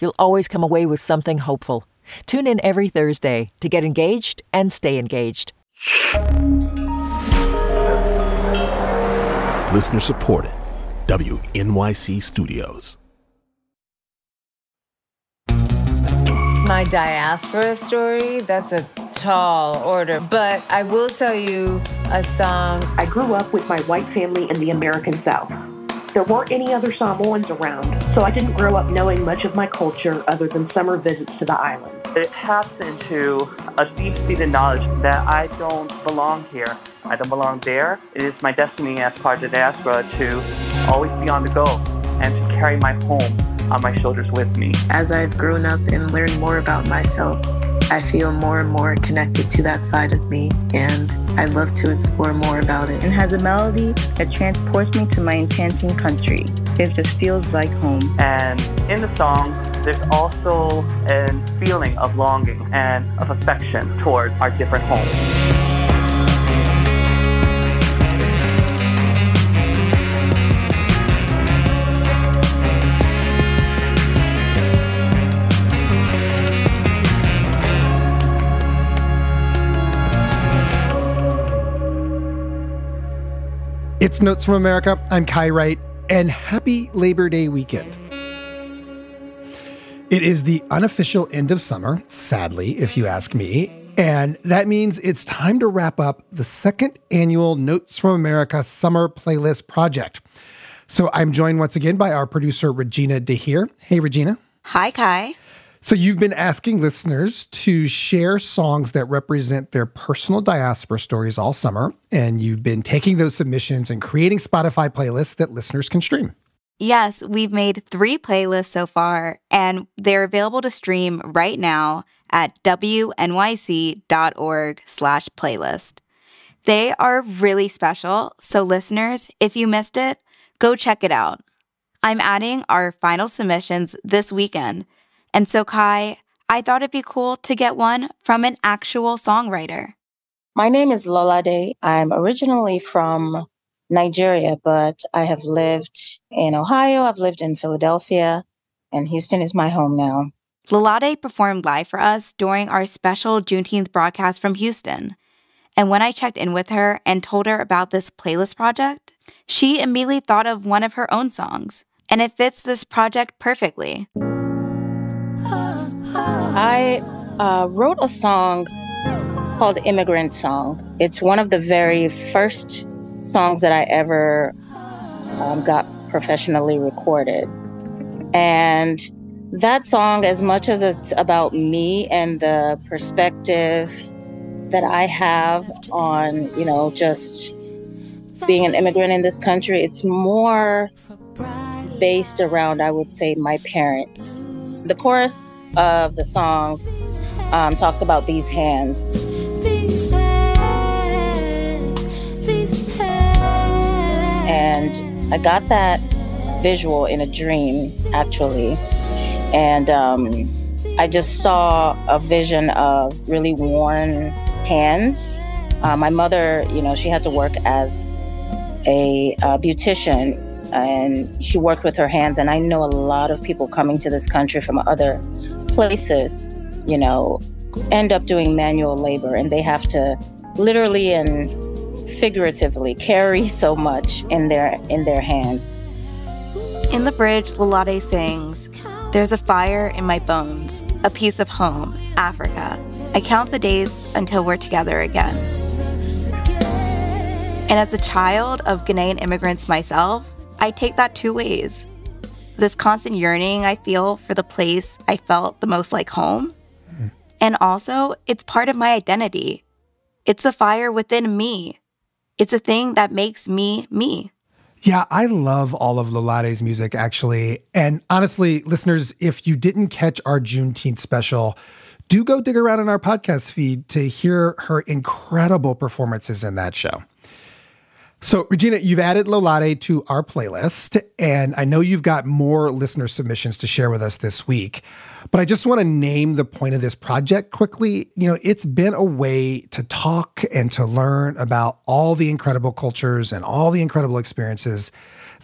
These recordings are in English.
You'll always come away with something hopeful. Tune in every Thursday to get engaged and stay engaged. Listener supported. WNYC Studios. My diaspora story, that's a tall order, but I will tell you a song. I grew up with my white family in the American South. There weren't any other Samoans around, so I didn't grow up knowing much of my culture other than summer visits to the island. It taps into a deep-seated knowledge that I don't belong here. I don't belong there. It is my destiny as part of the diaspora to always be on the go and to carry my home on my shoulders with me. As I've grown up and learned more about myself, I feel more and more connected to that side of me, and I love to explore more about it. And has a melody that transports me to my enchanting country. It just feels like home. And in the song, there's also a feeling of longing and of affection towards our different homes. It's Notes from America. I'm Kai Wright, and happy Labor Day weekend. It is the unofficial end of summer, sadly, if you ask me. And that means it's time to wrap up the second annual Notes from America Summer Playlist Project. So I'm joined once again by our producer, Regina de Heer. Hey, Regina. Hi, Kai. So, you've been asking listeners to share songs that represent their personal diaspora stories all summer, and you've been taking those submissions and creating Spotify playlists that listeners can stream. Yes, we've made three playlists so far, and they're available to stream right now at wnyc.org slash playlist. They are really special, so listeners, if you missed it, go check it out. I'm adding our final submissions this weekend, and so, Kai, I thought it'd be cool to get one from an actual songwriter. My name is Lolade. I'm originally from Nigeria, but I have lived in Ohio, I've lived in Philadelphia, and Houston is my home now. Lolade performed live for us during our special Juneteenth broadcast from Houston. And when I checked in with her and told her about this playlist project, she immediately thought of one of her own songs, and it fits this project perfectly. I uh, wrote a song called Immigrant Song. It's one of the very first songs that I ever um, got professionally recorded. And that song, as much as it's about me and the perspective that I have on, you know, just being an immigrant in this country, it's more based around, I would say, my parents. The chorus of the song um, talks about these hands. These hands, these hands. And I got that visual in a dream, actually. And um, I just saw a vision of really worn hands. Uh, my mother, you know, she had to work as a, a beautician and she worked with her hands. And I know a lot of people coming to this country from other places, you know, end up doing manual labor and they have to literally and figuratively carry so much in their in their hands. In the bridge, Lolade sings, There's a fire in my bones, a piece of home, Africa. I count the days until we're together again. And as a child of Ghanaian immigrants myself, I take that two ways this constant yearning I feel for the place I felt the most like home. And also, it's part of my identity. It's a fire within me. It's a thing that makes me me. Yeah, I love all of Lolade's music, actually. And honestly, listeners, if you didn't catch our Juneteenth special, do go dig around in our podcast feed to hear her incredible performances in that show. So, Regina, you've added Lolade to our playlist, and I know you've got more listener submissions to share with us this week. But I just want to name the point of this project quickly. You know, it's been a way to talk and to learn about all the incredible cultures and all the incredible experiences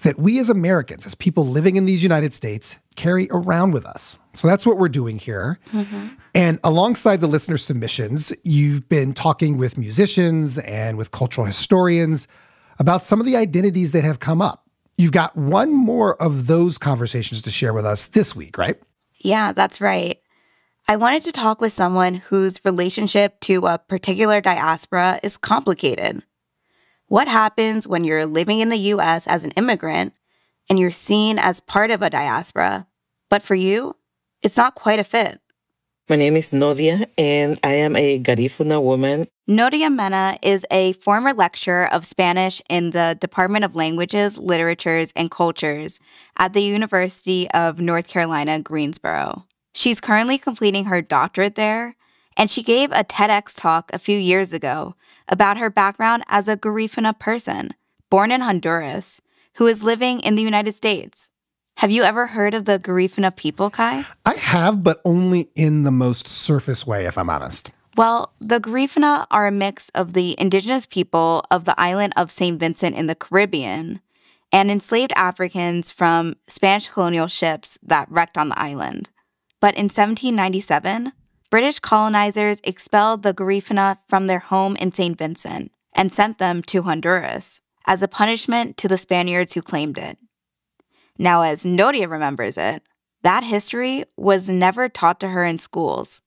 that we as Americans, as people living in these United States, carry around with us. So that's what we're doing here. Mm-hmm. And alongside the listener submissions, you've been talking with musicians and with cultural historians about some of the identities that have come up. You've got one more of those conversations to share with us this week, right? Yeah, that's right. I wanted to talk with someone whose relationship to a particular diaspora is complicated. What happens when you're living in the US as an immigrant and you're seen as part of a diaspora, but for you, it's not quite a fit? My name is Nodia, and I am a Garifuna woman. Nodia Mena is a former lecturer of Spanish in the Department of Languages, Literatures, and Cultures at the University of North Carolina, Greensboro. She's currently completing her doctorate there, and she gave a TEDx talk a few years ago about her background as a Garifuna person, born in Honduras, who is living in the United States. Have you ever heard of the Garifuna people, Kai? I have, but only in the most surface way, if I'm honest. Well, the Garifuna are a mix of the indigenous people of the island of St. Vincent in the Caribbean and enslaved Africans from Spanish colonial ships that wrecked on the island. But in 1797, British colonizers expelled the Garifuna from their home in St. Vincent and sent them to Honduras as a punishment to the Spaniards who claimed it. Now, as Nodia remembers it, that history was never taught to her in schools.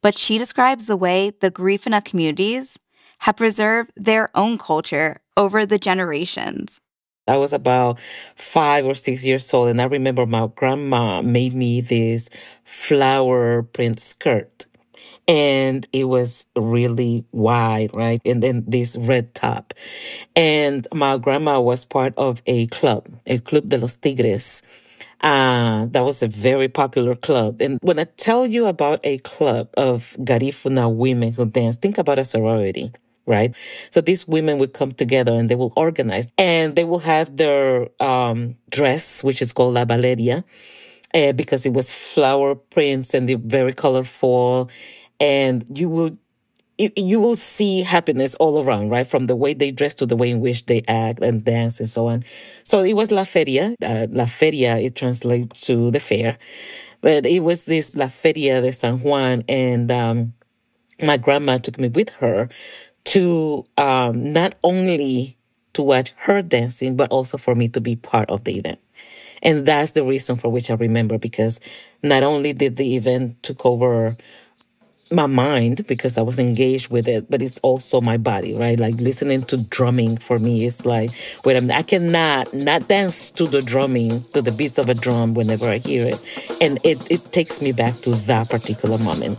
But she describes the way the Garifuna communities have preserved their own culture over the generations. I was about five or six years old, and I remember my grandma made me this flower print skirt and it was really wide, right? And then this red top. And my grandma was part of a club, El Club de los Tigres. Uh, that was a very popular club. And when I tell you about a club of Garifuna women who dance, think about a sorority right? So these women would come together and they will organize and they will have their um, dress, which is called la valeria, uh, because it was flower prints and they're very colorful and you will you, will see happiness all around, right? From the way they dress to the way in which they act and dance and so on. So it was La Feria. Uh, La Feria, it translates to the fair. But it was this La Feria de San Juan. And um, my grandma took me with her to um, not only to watch her dancing, but also for me to be part of the event. And that's the reason for which I remember because not only did the event took over my mind because I was engaged with it, but it's also my body, right? Like listening to drumming for me is like, wait I cannot not dance to the drumming, to the beats of a drum whenever I hear it. And it, it takes me back to that particular moment.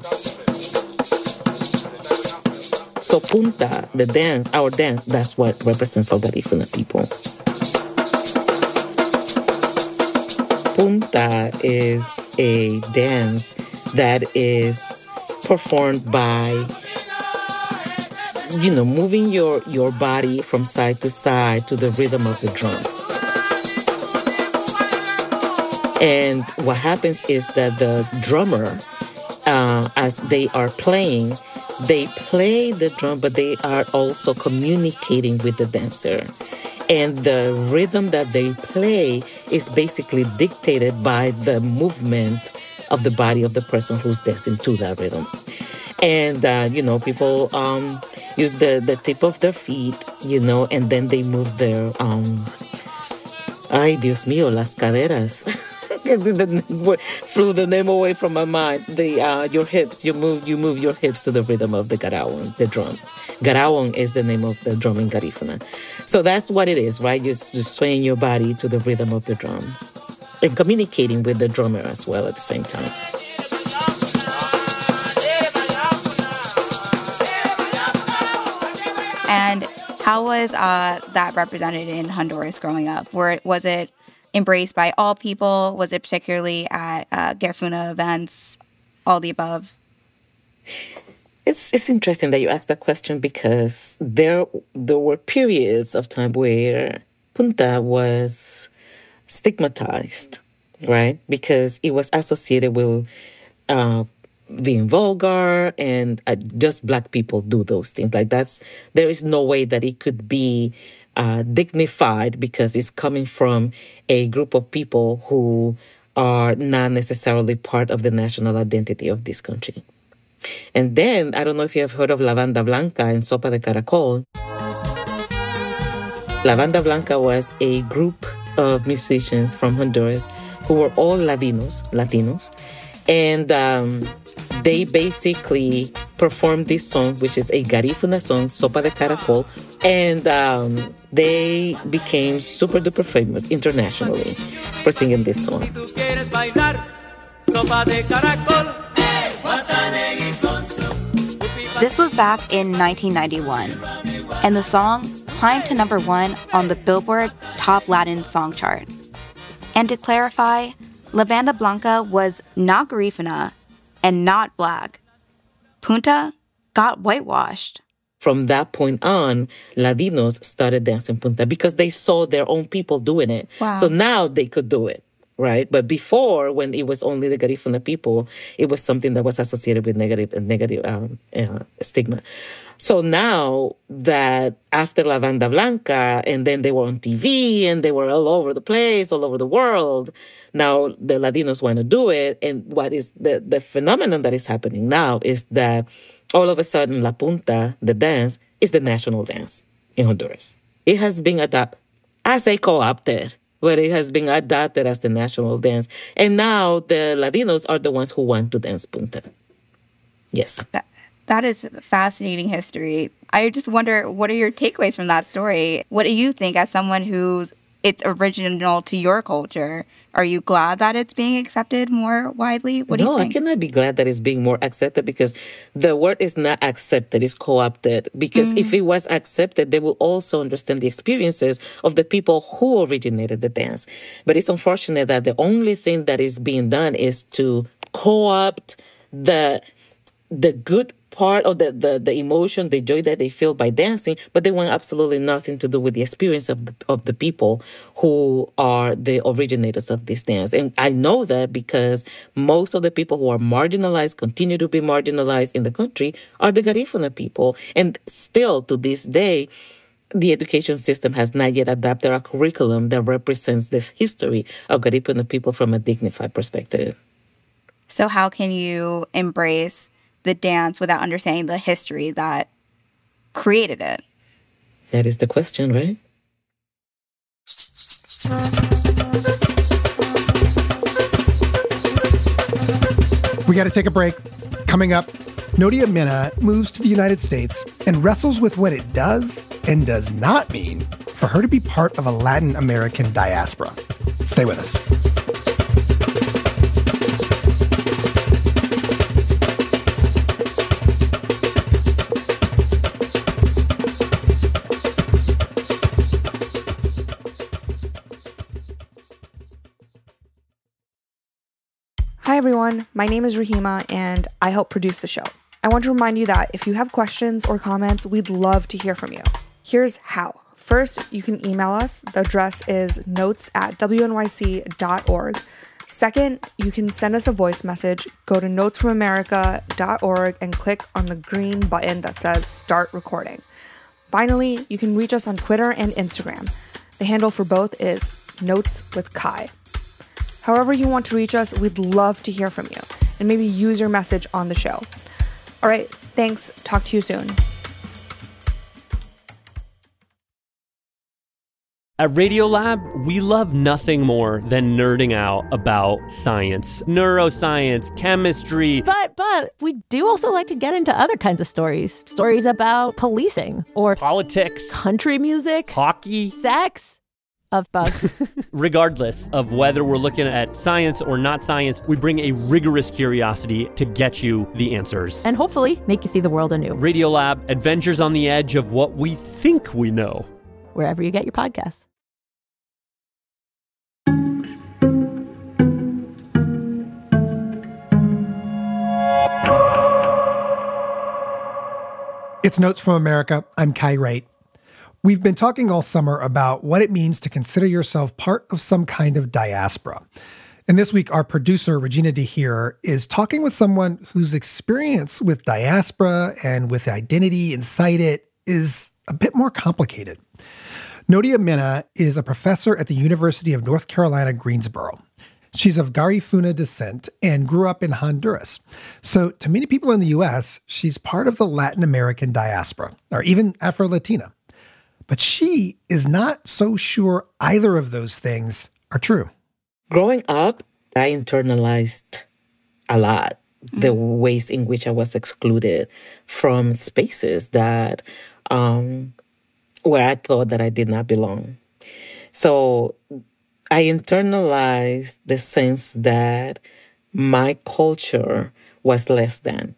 So punta, the dance, our dance, that's what represents for Garifuna people. Punta is a dance that is performed by you know moving your your body from side to side to the rhythm of the drum. And what happens is that the drummer uh, as they are playing they play the drum but they are also communicating with the dancer. And the rhythm that they play is basically dictated by the movement of the body of the person who's dancing to that rhythm. And, uh, you know, people um, use the, the tip of their feet, you know, and then they move their, um, ay, Dios mío, las caderas. flew the name away from my mind. The uh, your hips, you move you move your hips to the rhythm of the garawon, the drum. Garawon is the name of the drum in Garifuna. So that's what it is, right? You're just swaying your body to the rhythm of the drum and communicating with the drummer as well at the same time. And How was uh, that represented in Honduras growing up? Where was it embraced by all people? Was it particularly at uh, Garifuna events? All the above. It's it's interesting that you asked that question because there there were periods of time where punta was stigmatized, right? Because it was associated with uh, being vulgar and uh, just black people do those things. Like that's there is no way that it could be uh, dignified because it's coming from a group of people who are not necessarily part of the national identity of this country. And then, I don't know if you have heard of La Banda Blanca and Sopa de Caracol. La Banda Blanca was a group of musicians from Honduras who were all Latinos, Latinos, and um, they basically performed this song, which is a Garifuna song, Sopa de Caracol, and um, they became super duper famous internationally for singing this song. This was back in 1991, and the song climbed to number one on the Billboard Top Latin Song Chart. And to clarify, La Banda Blanca was not Garifuna and not black. Punta got whitewashed. From that point on, Latinos started dancing punta because they saw their own people doing it. Wow. So now they could do it right? But before, when it was only the Garifuna people, it was something that was associated with negative negative um, uh, stigma. So now that after La Banda Blanca, and then they were on TV and they were all over the place, all over the world. Now the Latinos want to do it, and what is the the phenomenon that is happening now is that all of a sudden La Punta, the dance, is the national dance in Honduras. It has been adopted, I say co-opted where it has been adopted as the national dance. And now the Latinos are the ones who want to dance punta. Yes. That, that is fascinating history. I just wonder what are your takeaways from that story? What do you think as someone who's it's original to your culture. Are you glad that it's being accepted more widely? What do no, you think? No, I cannot be glad that it's being more accepted because the word is not accepted, it's co opted. Because mm. if it was accepted, they will also understand the experiences of the people who originated the dance. But it's unfortunate that the only thing that is being done is to co opt the the good part of the, the, the emotion, the joy that they feel by dancing, but they want absolutely nothing to do with the experience of the, of the people who are the originators of this dance. And I know that because most of the people who are marginalized, continue to be marginalized in the country, are the Garifuna people. And still to this day, the education system has not yet adapted a curriculum that represents this history of Garifuna people from a dignified perspective. So, how can you embrace the dance without understanding the history that created it? That is the question, right? We got to take a break. Coming up, Nodia Mena moves to the United States and wrestles with what it does and does not mean for her to be part of a Latin American diaspora. Stay with us. Everyone. My name is Rahima, and I help produce the show. I want to remind you that if you have questions or comments, we'd love to hear from you. Here's how. First, you can email us. The address is notes at wnyc.org. Second, you can send us a voice message. Go to notesfromamerica.org and click on the green button that says Start Recording. Finally, you can reach us on Twitter and Instagram. The handle for both is Notes with Kai. However, you want to reach us, we'd love to hear from you and maybe use your message on the show. All right, thanks. Talk to you soon. At Radiolab, we love nothing more than nerding out about science, neuroscience, chemistry. But but we do also like to get into other kinds of stories. Stories about policing or politics, country music, hockey, sex of bugs. Regardless of whether we're looking at science or not science, we bring a rigorous curiosity to get you the answers. and hopefully make you see the world anew, Radiolab, adventures on the edge of what we think we know. wherever you get your podcasts. It's Notes from America. I'm Kai Wright. We've been talking all summer about what it means to consider yourself part of some kind of diaspora. And this week, our producer, Regina de Heer, is talking with someone whose experience with diaspora and with identity inside it is a bit more complicated. Nodia Mena is a professor at the University of North Carolina, Greensboro. She's of Garifuna descent and grew up in Honduras. So, to many people in the US, she's part of the Latin American diaspora, or even Afro Latina. But she is not so sure either of those things are true. Growing up, I internalized a lot the ways in which I was excluded from spaces that um, where I thought that I did not belong. So I internalized the sense that my culture was less than.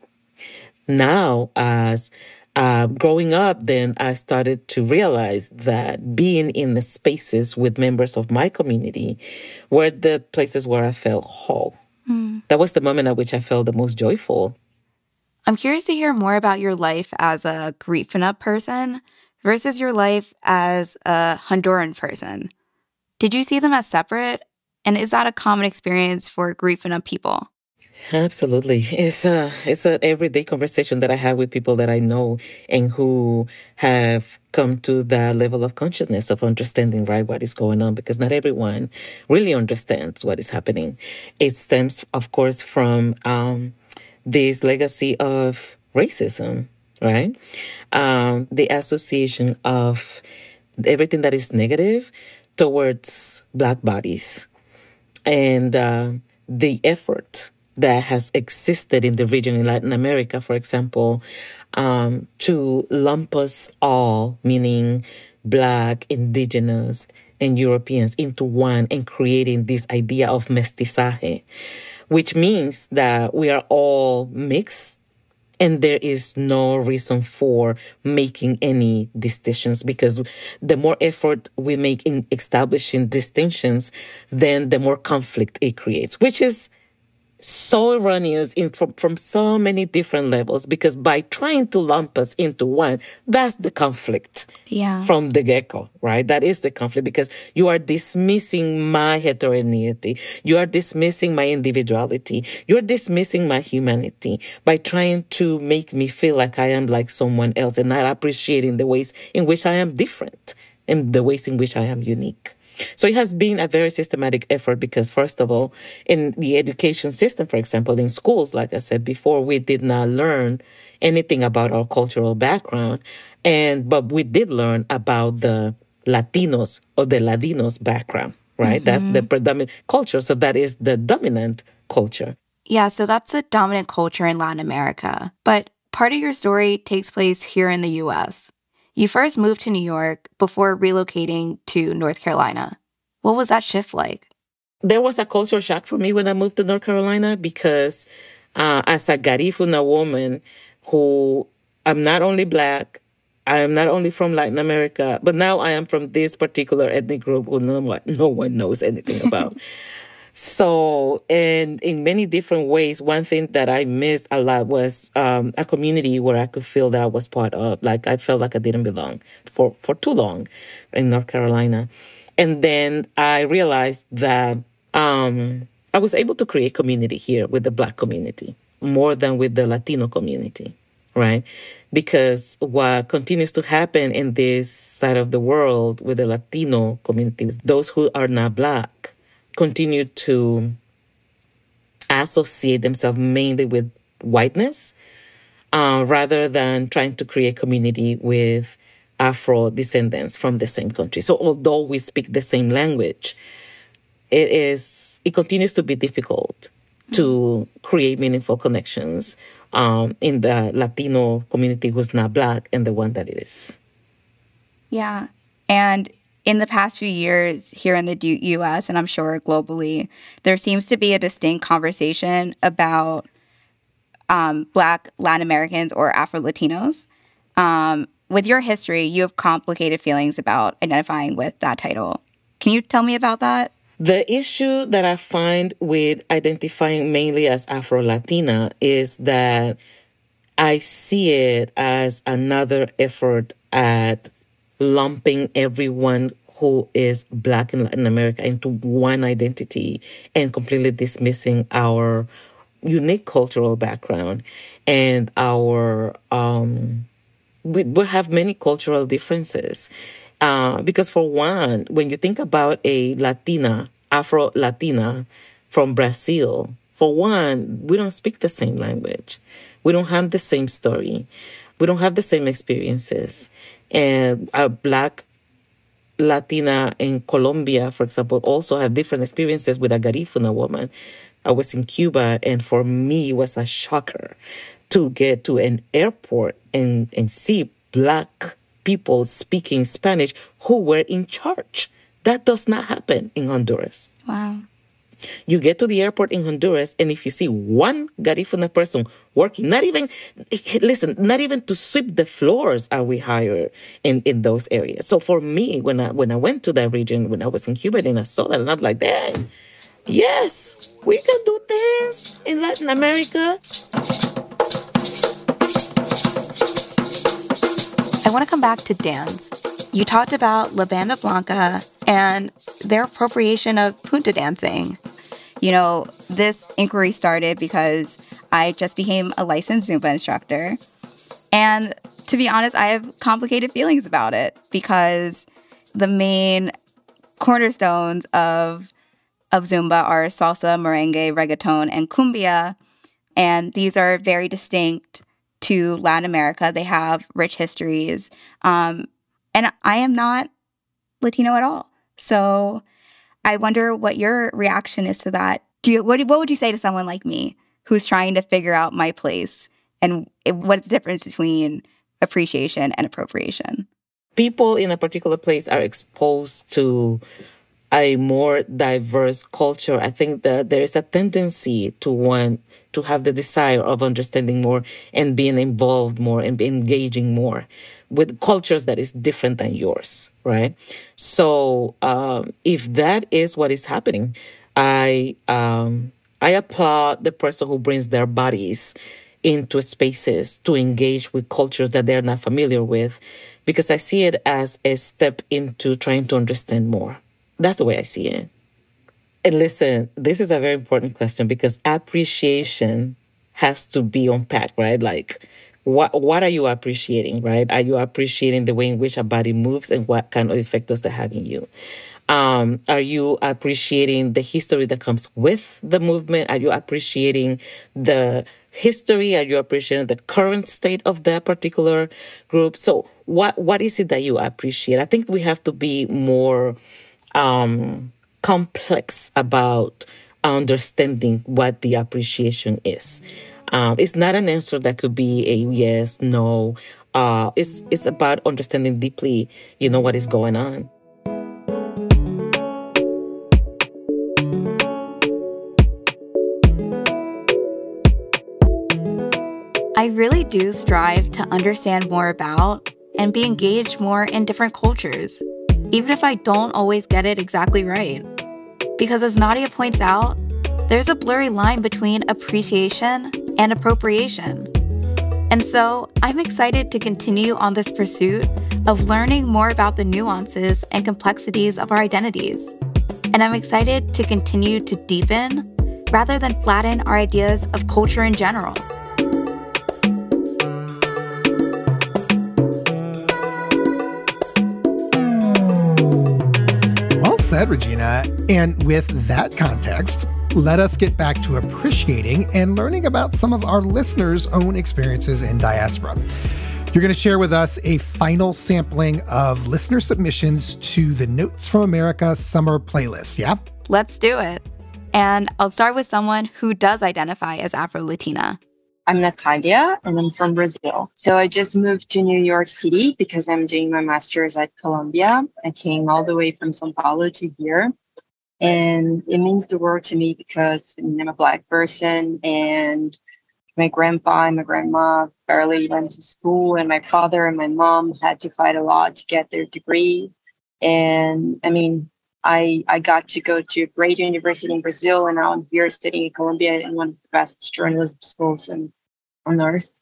Now, as uh, growing up, then I started to realize that being in the spaces with members of my community were the places where I felt whole. That was the moment at which I felt the most joyful. I'm curious to hear more about your life as a Garifuna person versus your life as a Honduran person. Did you see them as separate? And is that a common experience for Garifuna people? Absolutely. It's a it's an everyday conversation that I have with people that I know and who have come to that level of consciousness of understanding right what is going on because not everyone really understands what is happening. It stems, of course, from um, this legacy of racism, right? Um, the association of everything that is negative towards black bodies and uh, the effort that has existed in the region in Latin America, for example, um, to lump us all, meaning Black, Indigenous, and Europeans, into one and creating this idea of mestizaje, which means that we are all mixed and there is no reason for making any distinctions because the more effort we make in establishing distinctions, then the more conflict it creates, which is so erroneous in from, from so many different levels because by trying to lump us into one, that's the conflict Yeah. from the get-go, right? That is the conflict because you are dismissing my heterogeneity. You are dismissing my individuality. You're dismissing my humanity by trying to make me feel like I am like someone else and not appreciating the ways in which I am different and the ways in which I am unique. So it has been a very systematic effort because, first of all, in the education system, for example, in schools, like I said before, we did not learn anything about our cultural background. And, but we did learn about the Latinos or the Ladinos background, right? That's the mm-hmm. predominant culture. So that is the dominant culture. Yeah, so that's a dominant culture in Latin America. But part of your story takes place here in the US. You first moved to New York before relocating to North Carolina. What was that shift like? there was a culture shock for me when I moved to North Carolina because uh, as a Garifuna woman who I'm not only black, I am not only from Latin America, but now I am from this particular ethnic group who no one, no one knows anything about. so, and in many different ways, one thing that I missed a lot was um, a community where I could feel that I was part of. Like I felt like I didn't belong for, for too long in North Carolina. And then I realized that um, I was able to create community here with the Black community more than with the Latino community, right? Because what continues to happen in this side of the world with the Latino communities, those who are not Black continue to associate themselves mainly with whiteness uh, rather than trying to create community with Afro descendants from the same country. So although we speak the same language, it is it continues to be difficult to create meaningful connections um, in the Latino community who's not black and the one that it is. Yeah. And in the past few years here in the US and I'm sure globally, there seems to be a distinct conversation about um, Black Latin Americans or Afro Latinos. Um, with your history, you have complicated feelings about identifying with that title. Can you tell me about that? The issue that I find with identifying mainly as Afro Latina is that I see it as another effort at lumping everyone who is Black in Latin America into one identity and completely dismissing our unique cultural background and our um, we, we have many cultural differences. Uh, because for one, when you think about a Latina, Afro Latina from Brazil, for one, we don't speak the same language. We don't have the same story. We don't have the same experiences. And a Black Latina in Colombia, for example, also have different experiences with a Garifuna woman. I was in Cuba, and for me, it was a shocker to get to an airport and, and see Black people speaking Spanish who were in charge. That does not happen in Honduras. Wow. You get to the airport in Honduras, and if you see one Garifuna person working, not even, listen, not even to sweep the floors are we hired in, in those areas. So for me, when I, when I went to that region, when I was in Cuba, and I saw that, and I'm like, dang, yes, we can do this in Latin America. I want to come back to dance. You talked about La Banda Blanca and their appropriation of punta dancing. You know, this inquiry started because I just became a licensed Zumba instructor. And to be honest, I have complicated feelings about it because the main cornerstones of of Zumba are salsa, merengue, reggaeton, and cumbia. And these are very distinct to Latin America. They have rich histories. Um, and I am not Latino at all. So I wonder what your reaction is to that. Do you, what, what would you say to someone like me who's trying to figure out my place and what's the difference between appreciation and appropriation? People in a particular place are exposed to a more diverse culture. I think that there is a tendency to want to have the desire of understanding more and being involved more and engaging more with cultures that is different than yours, right? So um, if that is what is happening, I um, I applaud the person who brings their bodies into spaces to engage with cultures that they're not familiar with, because I see it as a step into trying to understand more. That's the way I see it. And listen, this is a very important question because appreciation has to be unpacked, right? Like, what what are you appreciating, right? Are you appreciating the way in which a body moves and what kind of effect does that have in you? Um, are you appreciating the history that comes with the movement? Are you appreciating the history? Are you appreciating the current state of that particular group? So what what is it that you appreciate? I think we have to be more um, complex about understanding what the appreciation is. Um, it's not an answer that could be a yes, no. Uh, it's it's about understanding deeply, you know, what is going on. I really do strive to understand more about and be engaged more in different cultures, even if I don't always get it exactly right. Because as Nodia points out, there's a blurry line between appreciation and appropriation. And so I'm excited to continue on this pursuit of learning more about the nuances and complexities of our identities. And I'm excited to continue to deepen rather than flatten our ideas of culture in general. Well said, Regina. And with that context, let us get back to appreciating and learning about some of our listeners' own experiences in diaspora. You're going to share with us a final sampling of listener submissions to the Notes from America summer playlist, yeah? Let's do it. And I'll start with someone who does identify as Afro Latina. I'm Natalia and I'm from Brazil. So I just moved to New York City because I'm doing my master's at Columbia. I came all the way from Sao Paulo to here. And it means the world to me because I mean, I'm a Black person and my grandpa and my grandma barely went to school, and my father and my mom had to fight a lot to get their degree. And I mean, I I got to go to a great university in Brazil, and now I'm here studying at Columbia in one of the best journalism schools in, on earth.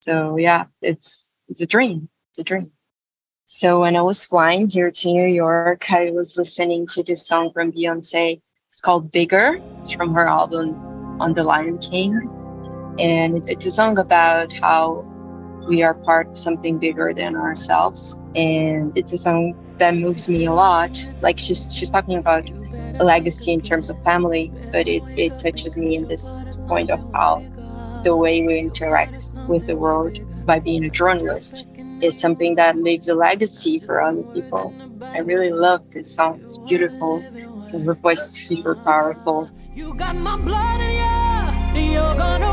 So yeah, it's it's a dream. It's a dream. So when I was flying here to New York, I was listening to this song from Beyonce. It's called Bigger. It's from her album on the Lion King. And it's a song about how we are part of something bigger than ourselves. And it's a song that moves me a lot. Like she's she's talking about a legacy in terms of family, but it, it touches me in this point of how the way we interact with the world by being a journalist is something that leaves a legacy for other people. I really love this song. It's beautiful. Her voice is super powerful. You got my blood in you. You're gonna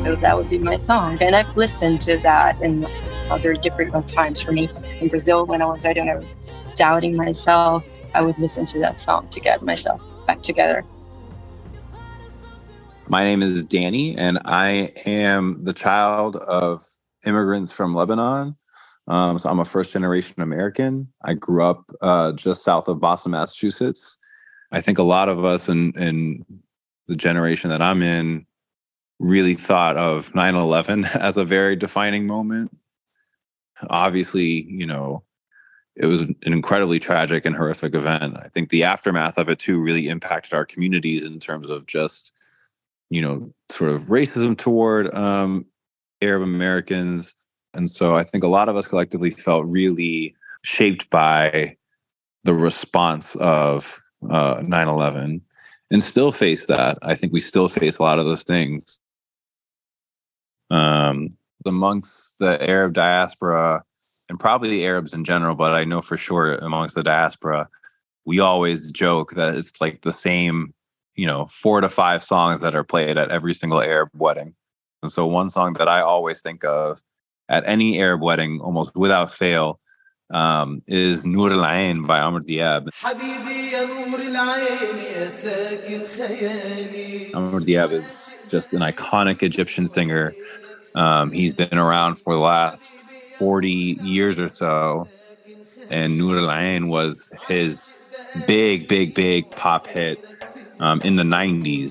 So that would be my song. And I've listened to that in other different times for me. In Brazil, when I was, I don't know, doubting myself, I would listen to that song to get myself together. My name is Danny, and I am the child of immigrants from Lebanon. Um, so I'm a first generation American. I grew up uh, just south of Boston, Massachusetts. I think a lot of us in, in the generation that I'm in really thought of 9 11 as a very defining moment. Obviously, you know, it was an incredibly tragic and horrific event. I think the aftermath of it too really impacted our communities in terms of just, you know, sort of racism toward um, Arab Americans. And so I think a lot of us collectively felt really shaped by the response of uh, 9 11 and still face that. I think we still face a lot of those things. Um, amongst the Arab diaspora, and probably the Arabs in general, but I know for sure amongst the diaspora, we always joke that it's like the same, you know, four to five songs that are played at every single Arab wedding. And so one song that I always think of at any Arab wedding, almost without fail, um, is Nur al Ain by Amr Diab. Amr Diab is just an iconic Egyptian singer. Um, he's been around for the last 40 years or so. And Nur al Ain was his big, big, big pop hit um, in the 90s.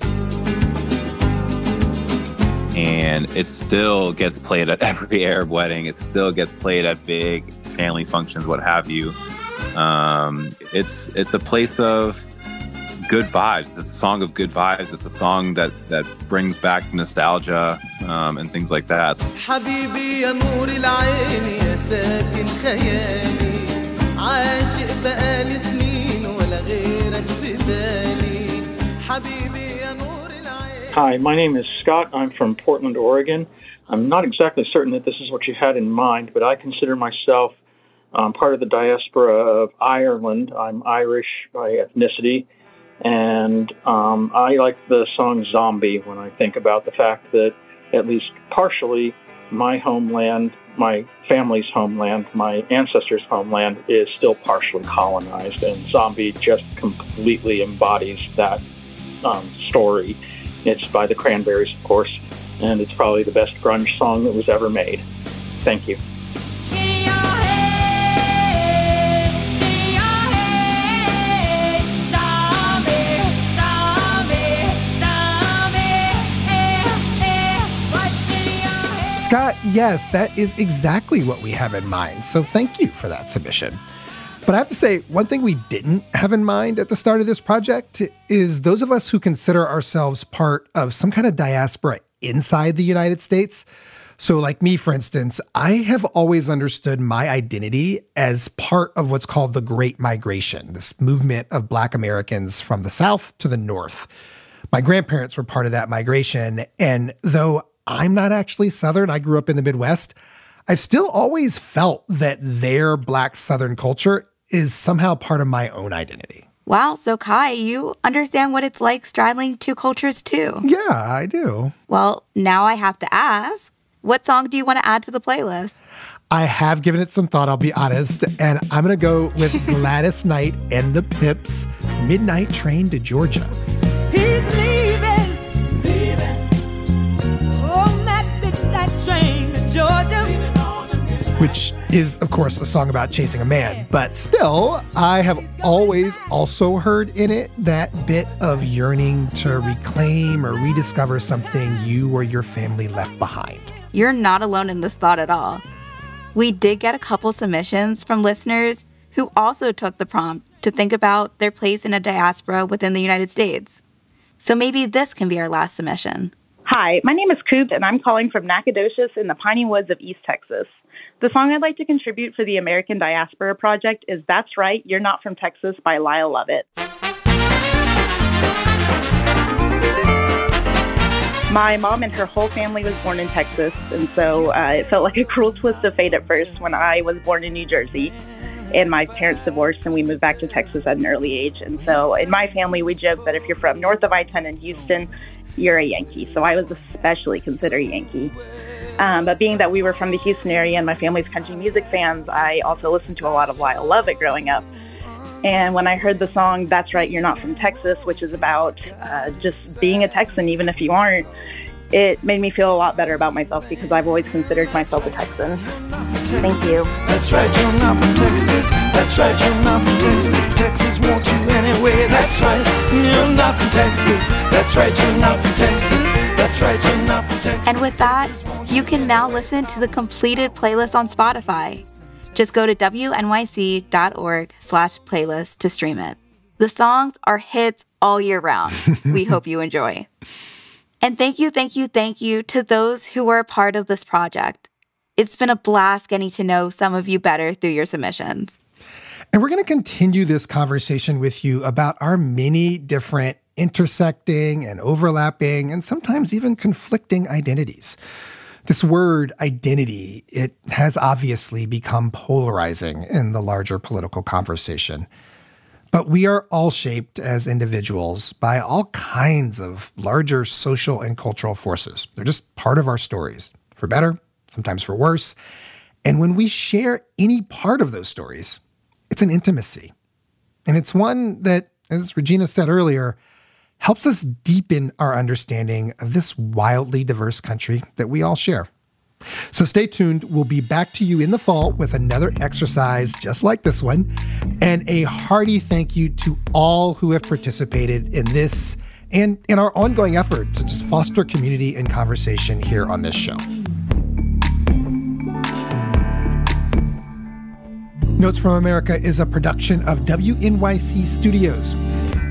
And it still gets played at every Arab wedding. It still gets played at big family functions, what have you. Um, it's it's a place of good vibes. It's a song of good vibes. It's a song that that brings back nostalgia um, and things like that. Hi, my name is Scott. I'm from Portland, Oregon. I'm not exactly certain that this is what you had in mind, but I consider myself um, part of the diaspora of Ireland. I'm Irish by ethnicity, and um, I like the song Zombie when I think about the fact that, at least partially, my homeland, my family's homeland, my ancestors' homeland is still partially colonized, and Zombie just completely embodies that um, story. It's by the Cranberries, of course, and it's probably the best grunge song that was ever made. Thank you. Scott, yes, that is exactly what we have in mind. So thank you for that submission. But I have to say, one thing we didn't have in mind at the start of this project is those of us who consider ourselves part of some kind of diaspora inside the United States. So, like me, for instance, I have always understood my identity as part of what's called the Great Migration, this movement of Black Americans from the South to the North. My grandparents were part of that migration. And though I'm not actually Southern. I grew up in the Midwest. I've still always felt that their Black Southern culture is somehow part of my own identity. Wow, so Kai, you understand what it's like straddling two cultures too. Yeah, I do. Well, now I have to ask what song do you want to add to the playlist? I have given it some thought, I'll be honest, and I'm going to go with Gladys Knight and the Pips, Midnight Train to Georgia. Which is, of course, a song about chasing a man. But still, I have always also heard in it that bit of yearning to reclaim or rediscover something you or your family left behind. You're not alone in this thought at all. We did get a couple submissions from listeners who also took the prompt to think about their place in a diaspora within the United States. So maybe this can be our last submission. Hi, my name is Coop, and I'm calling from Nacogdoches in the piney woods of East Texas. The song I'd like to contribute for the American Diaspora Project is That's Right, You're Not From Texas by Lyle Lovett. My mom and her whole family was born in Texas, and so uh, it felt like a cruel twist of fate at first when I was born in New Jersey. And my parents divorced, and we moved back to Texas at an early age. And so, in my family, we joke that if you're from north of I 10 in Houston, you're a Yankee. So, I was especially considered Yankee. Um, but being that we were from the Houston area and my family's country music fans, I also listened to a lot of Lyle Lovett growing up. And when I heard the song "That's Right, You're Not from Texas," which is about uh, just being a Texan, even if you aren't, it made me feel a lot better about myself because I've always considered myself a Texan. Thank you. That's right, you're not from Texas. That's right, you're not from Texas. Texas wants you anyway. That's right, you're not from Texas. That's right, you're not from Texas. That's right, you're not from Texas. And with that, you can now listen to the completed playlist on Spotify. Just go to wnyc.org slash playlist to stream it. The songs are hits all year round. we hope you enjoy. And thank you, thank you, thank you to those who were a part of this project. It's been a blast getting to know some of you better through your submissions. And we're going to continue this conversation with you about our many different intersecting and overlapping and sometimes even conflicting identities. This word identity, it has obviously become polarizing in the larger political conversation. But we are all shaped as individuals by all kinds of larger social and cultural forces. They're just part of our stories, for better, sometimes for worse. And when we share any part of those stories, it's an intimacy. And it's one that, as Regina said earlier, helps us deepen our understanding of this wildly diverse country that we all share. So stay tuned. We'll be back to you in the fall with another exercise just like this one. And a hearty thank you to all who have participated in this and in our ongoing effort to just foster community and conversation here on this show. Notes from America is a production of WNYC Studios.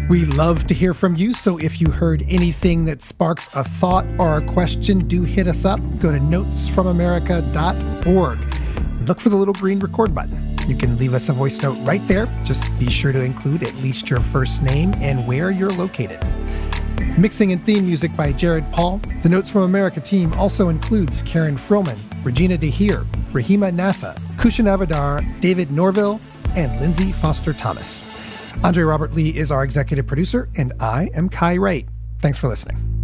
We love to hear from you, so if you heard anything that sparks a thought or a question, do hit us up. Go to notesfromamerica.org and look for the little green record button. You can leave us a voice note right there. Just be sure to include at least your first name and where you're located. Mixing and theme music by Jared Paul. The Notes from America team also includes Karen Frillman, Regina de Heer, Rahima Nasa, Kousha Navidar, David Norville, and Lindsay Foster Thomas. Andre Robert Lee is our executive producer, and I am Kai Wright. Thanks for listening.